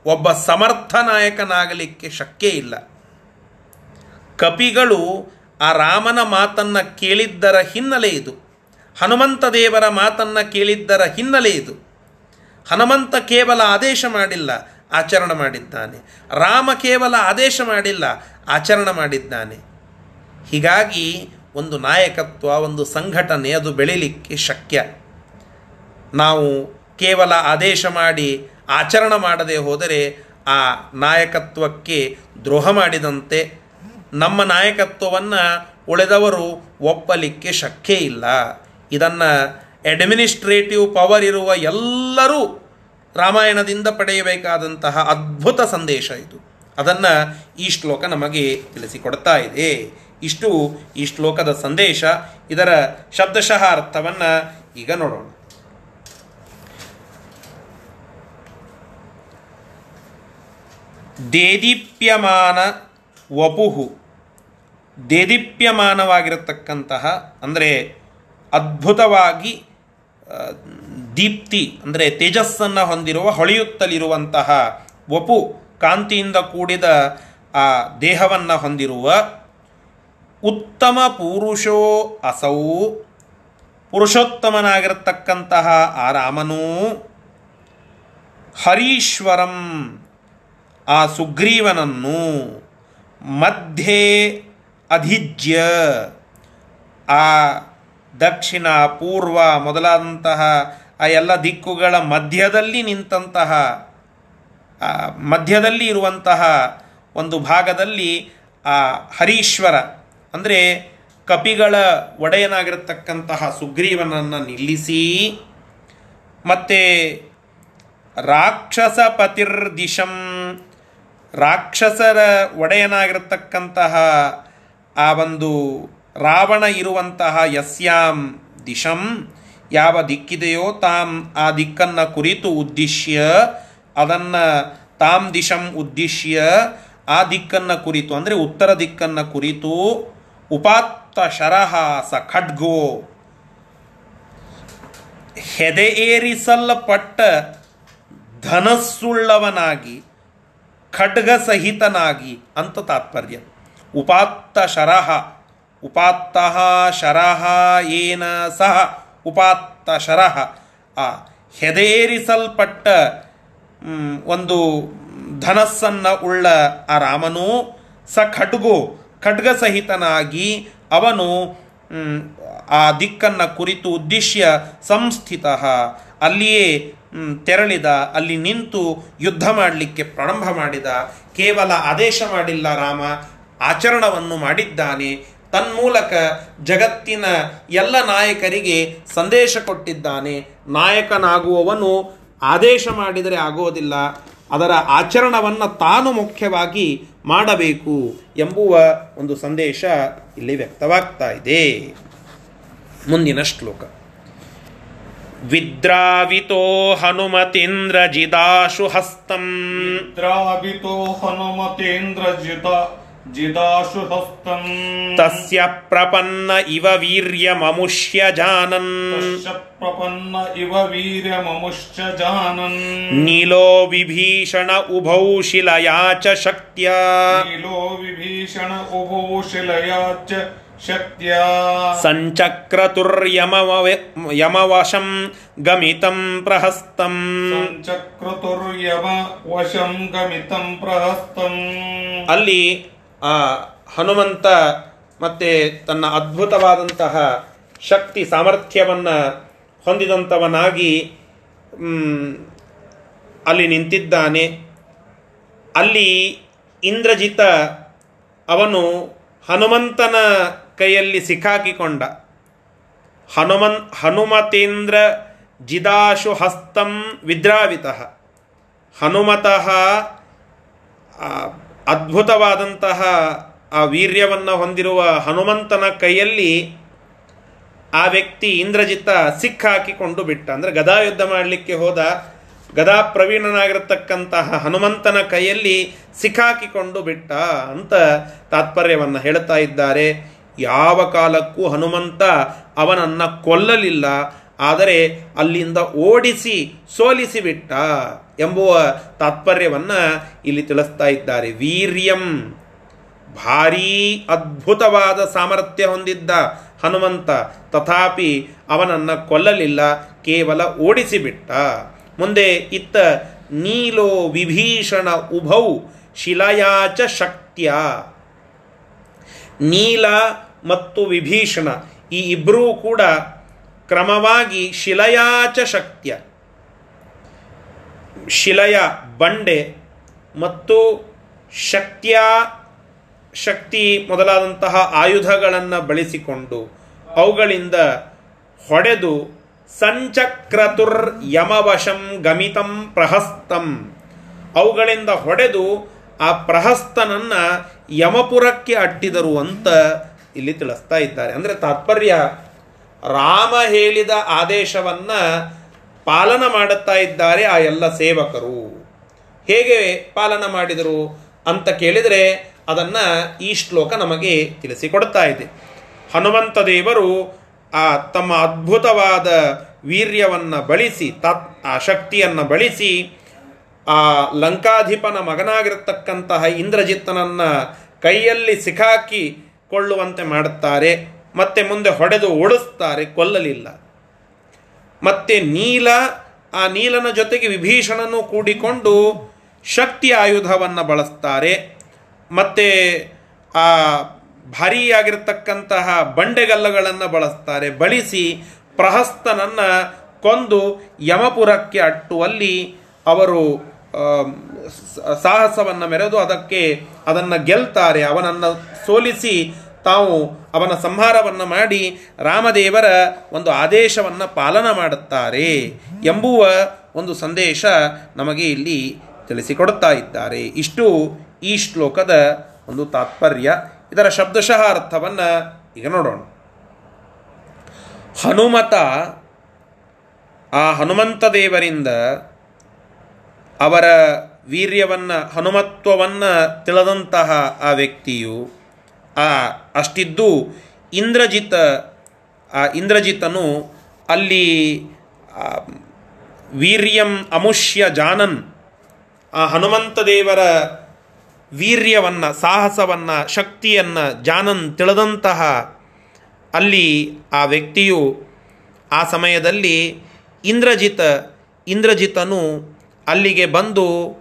ಒಬ್ಬ ಸಮರ್ಥ ನಾಯಕನಾಗಲಿಕ್ಕೆ ಶಕ್ಯ ಇಲ್ಲ. ಕಪಿಗಳು ಆ ರಾಮನ ಮಾತನ್ನು ಕೇಳಿದ್ದರ ಹಿನ್ನೆಲೆ ಇದು. ಹನುಮಂತ ದೇವರ ಮಾತನ್ನು ಕೇಳಿದ್ದರ ಹಿನ್ನೆಲೆ ಇದು. ಹನುಮಂತ ಕೇವಲ ಆದೇಶ ಮಾಡಿಲ್ಲ, ಆಚರಣೆ ಮಾಡಿದ್ದಾನೆ. ರಾಮ ಕೇವಲ ಆದೇಶ ಮಾಡಿಲ್ಲ, ಆಚರಣೆ ಮಾಡಿದ್ದಾನೆ. ಹೀಗಾಗಿ ಒಂದು ನಾಯಕತ್ವ, ಒಂದು ಸಂಘಟನೆ ಅದು ಬೆಳೀಲಿಕ್ಕೆ ಶಕ್ಯ. ನಾವು ಕೇವಲ ಆದೇಶ ಮಾಡಿ, ಆಚರಣೆ ಮಾಡದೆ ಹೋದರೆ ಆ ನಾಯಕತ್ವಕ್ಕೆ ದ್ರೋಹ ಮಾಡಿದಂತೆ ನಮ್ಮ ನಾಯಕತ್ವವನ್ನು ಉಳಿದವರು ಒಪ್ಪಲಿಕ್ಕೆ ಶಕ್ಯ ಇಲ್ಲ. ಇದನ್ನು ಅಡ್ಮಿನಿಸ್ಟ್ರೇಟಿವ್ ಪವರ್ ಇರುವ ಎಲ್ಲರೂ ರಾಮಾಯಣದಿಂದ ಪಡೆಯಬೇಕಾದಂತಹ ಅದ್ಭುತ ಸಂದೇಶ ಇದು. ಅದನ್ನು ಈ ಶ್ಲೋಕ ನಮಗೆ ತಿಳಿಸಿಕೊಡ್ತಾ ಇದೆ. ಇಷ್ಟು ಈ ಶ್ಲೋಕದ ಸಂದೇಶ. ಇದರ ಶಬ್ದಶಃ ಅರ್ಥವನ್ನು ಈಗ ನೋಡೋಣ. ದೇದೀಪ್ಯಮಾನ ವಪುಹು. ದೇದೀಪ್ಯಮಾನವಾಗಿರತಕ್ಕಂತಹ, ಅಂದರೆ ಅದ್ಭುತವಾಗಿ ದೀಪ್ತಿ, ಅಂದರೆ ತೇಜಸ್ಸನ್ನು ಹೊಂದಿರುವ, ಹೊಳೆಯುತ್ತಲಿರುವಂತಹ ವಪು ಕಾಂತಿಯಿಂದ ಕೂಡಿದ ಆ ದೇಹವನ್ನು ಹೊಂದಿರುವ ಉತ್ತಮ ಪುರುಷೋ ಅಸೌ. ಪುರುಷೋತ್ತಮನಾಗಿರತಕ್ಕಂತಹ ಆ ರಾಮನೂ ಹರೀಶ್ವರಂ ಆ ಸುಗ್ರೀವನನ್ನು ಮಧ್ಯೆ ಅಧಿಜ್ಯ. ಆ ದಕ್ಷಿಣ, ಪೂರ್ವ ಮೊದಲಾದಂತಹ ಆ ಎಲ್ಲ ದಿಕ್ಕುಗಳ ಮಧ್ಯದಲ್ಲಿ ನಿಂತಹ ಮಧ್ಯದಲ್ಲಿ ಇರುವಂತಹ ಒಂದು ಭಾಗದಲ್ಲಿ ಆ ಹರೀಶ್ವರ, ಅಂದರೆ ಕಪಿಗಳ ಒಡೆಯನಾಗಿರತಕ್ಕಂತಹ ಸುಗ್ರೀವನನ್ನು ನಿಲ್ಲಿಸಿ, ಮತ್ತು ರಾಕ್ಷಸ ಪತಿರ್ದಿಶಂ, ರಾಕ್ಷಸರ ಒಡೆಯನಾಗಿರತಕ್ಕಂತಹ ಆ ಒಂದು ರಾವಣ ಇರುವಂತಹ ಯಸ್ಯಾಂ ದಿಶಂ, ಯಾವ ದಿಕ್ಕಿದೆಯೋ ತಾಂ ಆ ದಿಕ್ಕನ್ನು ಕುರಿತು ಉದ್ದಿಶ್ಯ, ಅದನ್ನು ತಾಂ ದಿಶಂ ಉದ್ದಿಶ್ಯ, ಆ ದಿಕ್ಕನ್ನು ಕುರಿತು, ಅಂದರೆ ಉತ್ತರ ದಿಕ್ಕನ್ನು ಕುರಿತು ಉಪಾತ್ತ ಶರಹ ಸ ಖಡ್ಗೋ. ಹೆದೆ ಏರಿಸಲ್ಪಟ್ಟ ಧನಸ್ಸುಳ್ಳವನಾಗಿ, ಖಡ್ಗ ಸಹಿತನಾಗಿ ಅಂತ ತಾತ್ಪರ್ಯ. ಉಪಾತ್ತ ಶರಹ ಉಪಾತ್ತ ಶರಹ ಏನ ಸಹ ಉಪಾತ್ತ ಶರಹ ಆ ಹೆದೇರಿಸಲ್ಪಟ್ಟ ಒಂದು ಧನಸ್ಸನ್ನು ಉಳ್ಳ ಆ ರಾಮನು ಸ ಖಡ್ಗು ಖಡ್ಗ ಸಹಿತನಾಗಿ ಅವನು ಆ ದಿಕ್ಕನ್ನು ಕುರಿತು ಉದ್ದೇಶ್ಯ ಸಂಸ್ಥಿತ. ಅಲ್ಲಿಯೇ ತೆರಳಿದ, ಅಲ್ಲಿ ನಿಂತು ಯುದ್ಧ ಮಾಡಲಿಕ್ಕೆ ಪ್ರಾರಂಭ ಮಾಡಿದ. ಕೇವಲ ಆದೇಶ ಮಾಡಿಲ್ಲ ರಾಮ, ಆಚರಣವನ್ನು ಮಾಡಿದ್ದಾನೆ. ತನ್ಮೂಲಕ ಜಗತ್ತಿನ ಎಲ್ಲ ನಾಯಕರಿಗೆ ಸಂದೇಶ ಕೊಟ್ಟಿದ್ದಾನೆ. ನಾಯಕನಾಗುವವನು ಆದೇಶ ಮಾಡಿದರೆ ಆಗೋದಿಲ್ಲ. ಅದರ ಆಚರಣವನ್ನು ತಾನು ಮುಖ್ಯವಾಗಿ ಮಾಡಬೇಕು ಎಂಬುವ ಒಂದು ಸಂದೇಶ ಇಲ್ಲಿ ವ್ಯಕ್ತವಾಗ್ತಾ ಇದೆ. ಮುಂದಿನ ಶ್ಲೋಕ. ವಿದ್ರಾವಿತೋ ಹನುಮತೀಂದ್ರ ಜಿದಾಶು ಹಸ್ತಂ ದ್ರಾವಿತೋ ಪ್ರಪನ್ನ ಇವ ವೀರ್ಯಮಮುಷ್ಯ ಜಾನನ್ ತಸ್ಯ ಪ್ರಪನ್ನ ಇವ ವೀರ್ಯಮಮುಶ್ಚ ಜಾನನ್ ನೀಲೋ ವಿಭೀಷಣ ಉಭೌ ಶಿಲಯಾ ಚ ಶಕ್ತ್ಯ ನೀಲೋ ವಿಭೀಷಣ ಉಭೋ ಶಿಲಯಾಚ ಶಕ್ತ್ಯ ಸಂಚಕ್ರತುರ್ಯಮವ ಯಮವಶಂ ಗಮಿತಂ ಪ್ರಹಸ್ತಂ ಸಂಚಕ್ರತುರ್ಯಮ ವಶಂ ಗಮಿತಂ ಪ್ರಹಸ್ತಂ ಅಲ್ಲಿ ಆ ಹನುಮಂತ ಮತ್ತೆ ತನ್ನ ಅದ್ಭುತವಾದಂತಹ ಶಕ್ತಿ ಸಾಮರ್ಥ್ಯವನ್ನು ಹೊಂದಿದಂಥವನಾಗಿ ಅಲ್ಲಿ ನಿಂತಿದ್ದಾನೆ. ಅಲ್ಲಿ ಇಂದ್ರಜಿತ ಅವನು ಹನುಮಂತನ ಕೈಯಲ್ಲಿ ಸಿಕ್ಕಾಕಿಕೊಂಡ. ಹನುಮನ್, ಹನುಮತೇಂದ್ರ ಜಿದಾಶು ಹಸ್ತಂ ವಿದ್ರಾವಿತ. ಹನುಮತಃ ಅದ್ಭುತವಾದಂತಹ ಆ ವೀರ್ಯವನ್ನು ಹೊಂದಿರುವ ಹನುಮಂತನ ಕೈಯಲ್ಲಿ ಆ ವ್ಯಕ್ತಿ ಇಂದ್ರಜಿತ್ತ ಸಿಕ್ಕಾಕಿಕೊಂಡು ಬಿಟ್ಟ. ಅಂದರೆ ಗದಾ ಯುದ್ಧ ಮಾಡಲಿಕ್ಕೆ ಹೋದ ಗದಾ ಪ್ರವೀಣನಾಗಿರತಕ್ಕಂತಹ ಹನುಮಂತನ ಕೈಯಲ್ಲಿ ಸಿಕ್ಕಾಕಿಕೊಂಡು ಬಿಟ್ಟ ಅಂತ ತಾತ್ಪರ್ಯವನ್ನು ಹೇಳ್ತಾ ಇದ್ದಾರೆ. ಯಾವ ಕಾಲಕ್ಕೂ ಹನುಮಂತ ಅವನನ್ನು ಕೊಲ್ಲಲಿಲ್ಲ. ಆದರೆ ಅಲ್ಲಿಂದ ಓಡಿಸಿ ಸೋಲಿಸಿಬಿಟ್ಟ ಎಂಬುವ ತಾತ್ಪರ್ಯವನ್ನು ಇಲ್ಲಿ ತಿಳಿಸ್ತಾ ಇದ್ದಾರೆ. ವೀರ್ಯಂ, ಭಾರೀ ಅದ್ಭುತವಾದ ಸಾಮರ್ಥ್ಯ ಹೊಂದಿದ್ದ ಹನುಮಂತ ತಥಾಪಿ ಅವನನ್ನು ಕೊಲ್ಲಲಿಲ್ಲ, ಕೇವಲ ಓಡಿಸಿಬಿಟ್ಟ. ಮುಂದೆ ಇತ್ತ ನೀಲೋ ವಿಭೀಷಣ ಉಭೌ ಶಿಲಯಾಚ ಶಕ್ತಿಯ. ನೀಲ ಮತ್ತು ವಿಭೀಷಣ ಈ ಇಬ್ಬರೂ ಕೂಡ ಕ್ರಮವಾಗಿ ಶಿಲಯಾಚ ಶಕ್ತ್ಯ. ಶಿಲಯ ಬಂಡೆ ಮತ್ತು ಶಕ್ತಿಯ ಶಕ್ತಿ ಮೊದಲಾದಂತಹ ಆಯುಧಗಳನ್ನು ಬಳಸಿಕೊಂಡು ಅವುಗಳಿಂದ ಹೊಡೆದು ಸಂಚಕ್ರತುರ್ ಯಮವಶಂ ಗಮಿತಂ ಪ್ರಹಸ್ತಂ. ಅವುಗಳಿಂದ ಹೊಡೆದು ಆ ಪ್ರಹಸ್ತನನ್ನು ಯಮಪುರಕ್ಕೆ ಅಟ್ಟಿದರು ಅಂತ ಇಲ್ಲಿ ತಿಳಿಸ್ತಾ ಇದ್ದಾರೆ. ಅಂದರೆ ತಾತ್ಪರ್ಯ ರಾಮ ಹೇಳಿದ ಆದೇಶವನ್ನು ಪಾಲನ ಮಾಡುತ್ತಾ ಇದ್ದಾರೆ ಆ ಎಲ್ಲ ಸೇವಕರು. ಹೇಗೆ ಪಾಲನ ಮಾಡಿದರು ಅಂತ ಕೇಳಿದರೆ ಅದನ್ನ ಈ ಶ್ಲೋಕ ನಮಗೆ ತಿಳಿಸಿಕೊಡ್ತಾ ಇದೆ. ಹನುಮಂತ ದೇವರು ಆ ತಮ್ಮ ಅದ್ಭುತವಾದ ವೀರ್ಯವನ್ನು ಬಳಸಿ, ತತ್ ಆ ಶಕ್ತಿಯನ್ನು ಬಳಸಿ, ಆ ಲಂಕಾಧಿಪನ ಮಗನಾಗಿರತಕ್ಕಂತಹ ಇಂದ್ರಜಿತ್ತನನ್ನು ಕೈಯಲ್ಲಿ ಸಿಕ್ಕಾಕಿಕೊಳ್ಳುವಂತೆ ಮಾಡುತ್ತಾರೆ. ಮತ್ತೆ ಮುಂದೆ ಹೊಡೆದು ಓಡಿಸ್ತಾರೆ, ಕೊಲ್ಲಲಿಲ್ಲ. ಮತ್ತೆ ನೀಲ, ಆ ನೀಲನ ಜೊತೆಗೆ ವಿಭೀಷಣನು ಕೂಡಿಕೊಂಡು ಶಕ್ತಿ ಆಯುಧವನ್ನು ಬಳಸ್ತಾರೆ. ಮತ್ತೆ ಆ ಭಾರೀಯಾಗಿರ್ತಕ್ಕಂತಹ ಬಂಡೆಗಲ್ಲಗಳನ್ನು ಬಳಸ್ತಾರೆ. ಬಳಸಿ ಪ್ರಹಸ್ತನನ್ನು ಕೊಂದು ಯಮಪುರಕ್ಕೆ ಅಟ್ಟುವಲ್ಲಿ ಅವರು ಸಾಹಸವನ್ನು ಮೆರೆದು ಅದಕ್ಕೆ ಅದನ್ನು ಗೆಲ್ತಾರೆ. ಅವನನ್ನು ಸೋಲಿಸಿ ತಾವು ಅವನ ಸಂಹಾರವನ್ನು ಮಾಡಿ ರಾಮದೇವರ ಒಂದು ಆದೇಶವನ್ನು ಪಾಲನ ಮಾಡುತ್ತಾರೆ ಎಂಬುವ ಒಂದು ಸಂದೇಶ ನಮಗೆ ಇಲ್ಲಿ ತಿಳಿಸಿಕೊಡುತ್ತಾ ಇದ್ದಾರೆ. ಇಷ್ಟು ಈ ಶ್ಲೋಕದ ಒಂದು ತಾತ್ಪರ್ಯ. ಇದರ ಶಬ್ದಶಃ ಅರ್ಥವನ್ನು ಈಗ ನೋಡೋಣ. ಹನುಮತ, ಆ ಹನುಮಂತ ದೇವರಿಂದ ಅವರ ವೀರ್ಯವನ್ನು, ಹನುಮತ್ವವನ್ನು ತಿಳಿದಂತಹ ಆ ವ್ಯಕ್ತಿಯು ಆ, ಅಷ್ಟಿದ್ದು ಇಂದ್ರಜಿತ, ಆ, ಇಂದ್ರಜಿತನು ಅಲ್ಲಿ ವೀರ್ಯಂ ಅಮುಷ್ಯ ಜಾನನ್, ಆ ಹನುಮಂತ ದೇವರ ವೀರ್ಯವನ್ನು, ಸಾಹಸವನ್ನು, ಶಕ್ತಿಯನ್ನು ಜಾನನ್ ತಿಳಿದಂತಹ ಅಲ್ಲಿ ಆ ವ್ಯಕ್ತಿಯು ಆ ಸಮಯದಲ್ಲಿ ಇಂದ್ರಜಿತ, ಇಂದ್ರಜಿತನು ಅಲ್ಲಿಗೆ ಬಂದು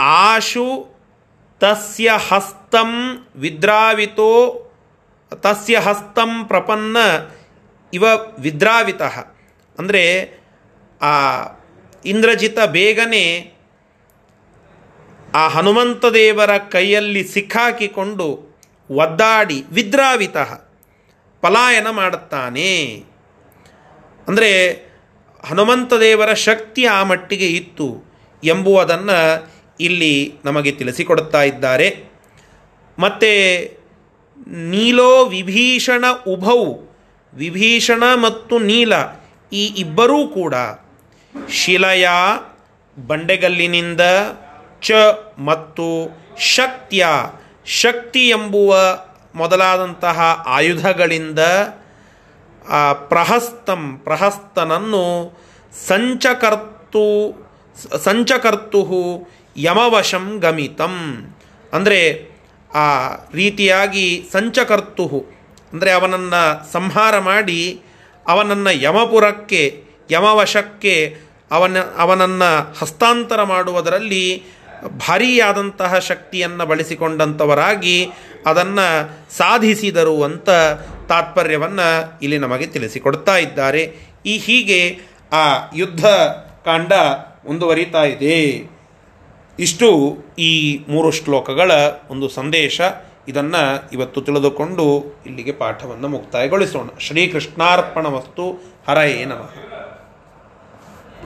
ಆಶು ತಸ್ಯ ಹಸ್ತಂ ವಿದ್ರಾವಿತೋ, ತಸ್ಯ ಹಸ್ತಂ ಪ್ರಪನ್ನ ಇವ ವಿದ್ರಾವಿತ. ಅಂದರೆ, ಆ ಇಂದ್ರಜಿತ ಬೇಗನೆ ಆ ಹನುಮಂತ ದೇವರ ಕೈಯಲ್ಲಿ ಸಿಕ್ಕಾಕಿಕೊಂಡು ಒದ್ದಾಡಿ ವಿದ್ರಾವಿತ, ಪಲಾಯನ ಮಾಡುತ್ತಾನೆ. ಅಂದರೆ, ಹನುಮಂತ ದೇವರ ಶಕ್ತಿ ಆ ಮಟ್ಟಿಗೆ ಇತ್ತು ಎಂಬುವುದನ್ನು ಇಲ್ಲಿ ನಮಗೆ ತಿಳಿಸಿಕೊಡುತ್ತಾ ಇದ್ದಾರೆ. ಮತ್ತು ನೀಲೋ ವಿಭೀಷಣ ಉಭೌ, ವಿಭೀಷಣ ಮತ್ತು ನೀಲ ಈ ಇಬ್ಬರೂ ಕೂಡ ಶಿಲೆಯ ಬಂಡೆಗಲ್ಲಿನಿಂದ ಚ ಮತ್ತು ಶಕ್ತಿಯ, ಶಕ್ತಿ ಎಂಬುವ ಮೊದಲಾದಂತಹ ಆಯುಧಗಳಿಂದ ಪ್ರಹಸ್ತಂ, ಪ್ರಹಸ್ತನನ್ನು ಸಂಚಕರ್ತು ಸಂಚಕರ್ತು ಯಮವಶಂ ಗಮಿತಂ. ಅಂದರೆ ಆ ರೀತಿಯಾಗಿ ಸಂಚಕರ್ತು ಅಂದರೆ ಅವನನ್ನು ಸಂಹಾರ ಮಾಡಿ ಅವನನ್ನು ಯಮಪುರಕ್ಕೆ, ಯಮವಶಕ್ಕೆ ಅವನ, ಅವನನ್ನು ಹಸ್ತಾಂತರ ಮಾಡುವುದರಲ್ಲಿ ಭಾರೀಯಾದಂತಹ ಶಕ್ತಿಯನ್ನು ಬಳಸಿಕೊಂಡಂಥವರಾಗಿ ಅದನ್ನು ಸಾಧಿಸಿದರು ಅಂತ ತಾತ್ಪರ್ಯವನ್ನು ಇಲ್ಲಿ ನಮಗೆ ತಿಳಿಸಿಕೊಡ್ತಾ ಇದ್ದಾರೆ. ಈ ಹೀಗೆ ಆ ಯುದ್ಧ ಕಾಂಡ ಮುಂದುವರಿತಾ ಇದೆ. ಇಷ್ಟು ಈ ಮೂರು ಶ್ಲೋಕಗಳ ಒಂದು ಸಂದೇಶ. ಇದನ್ನು ಇವತ್ತು ತಿಳಿದುಕೊಂಡು ಇಲ್ಲಿಗೆ ಪಾಠವನ್ನು ಮುಕ್ತಾಯಗೊಳಿಸೋಣ. ಶ್ರೀಕೃಷ್ಣಾರ್ಪಣ ವಸ್ತು ಹರಯೇ ನಮಃ.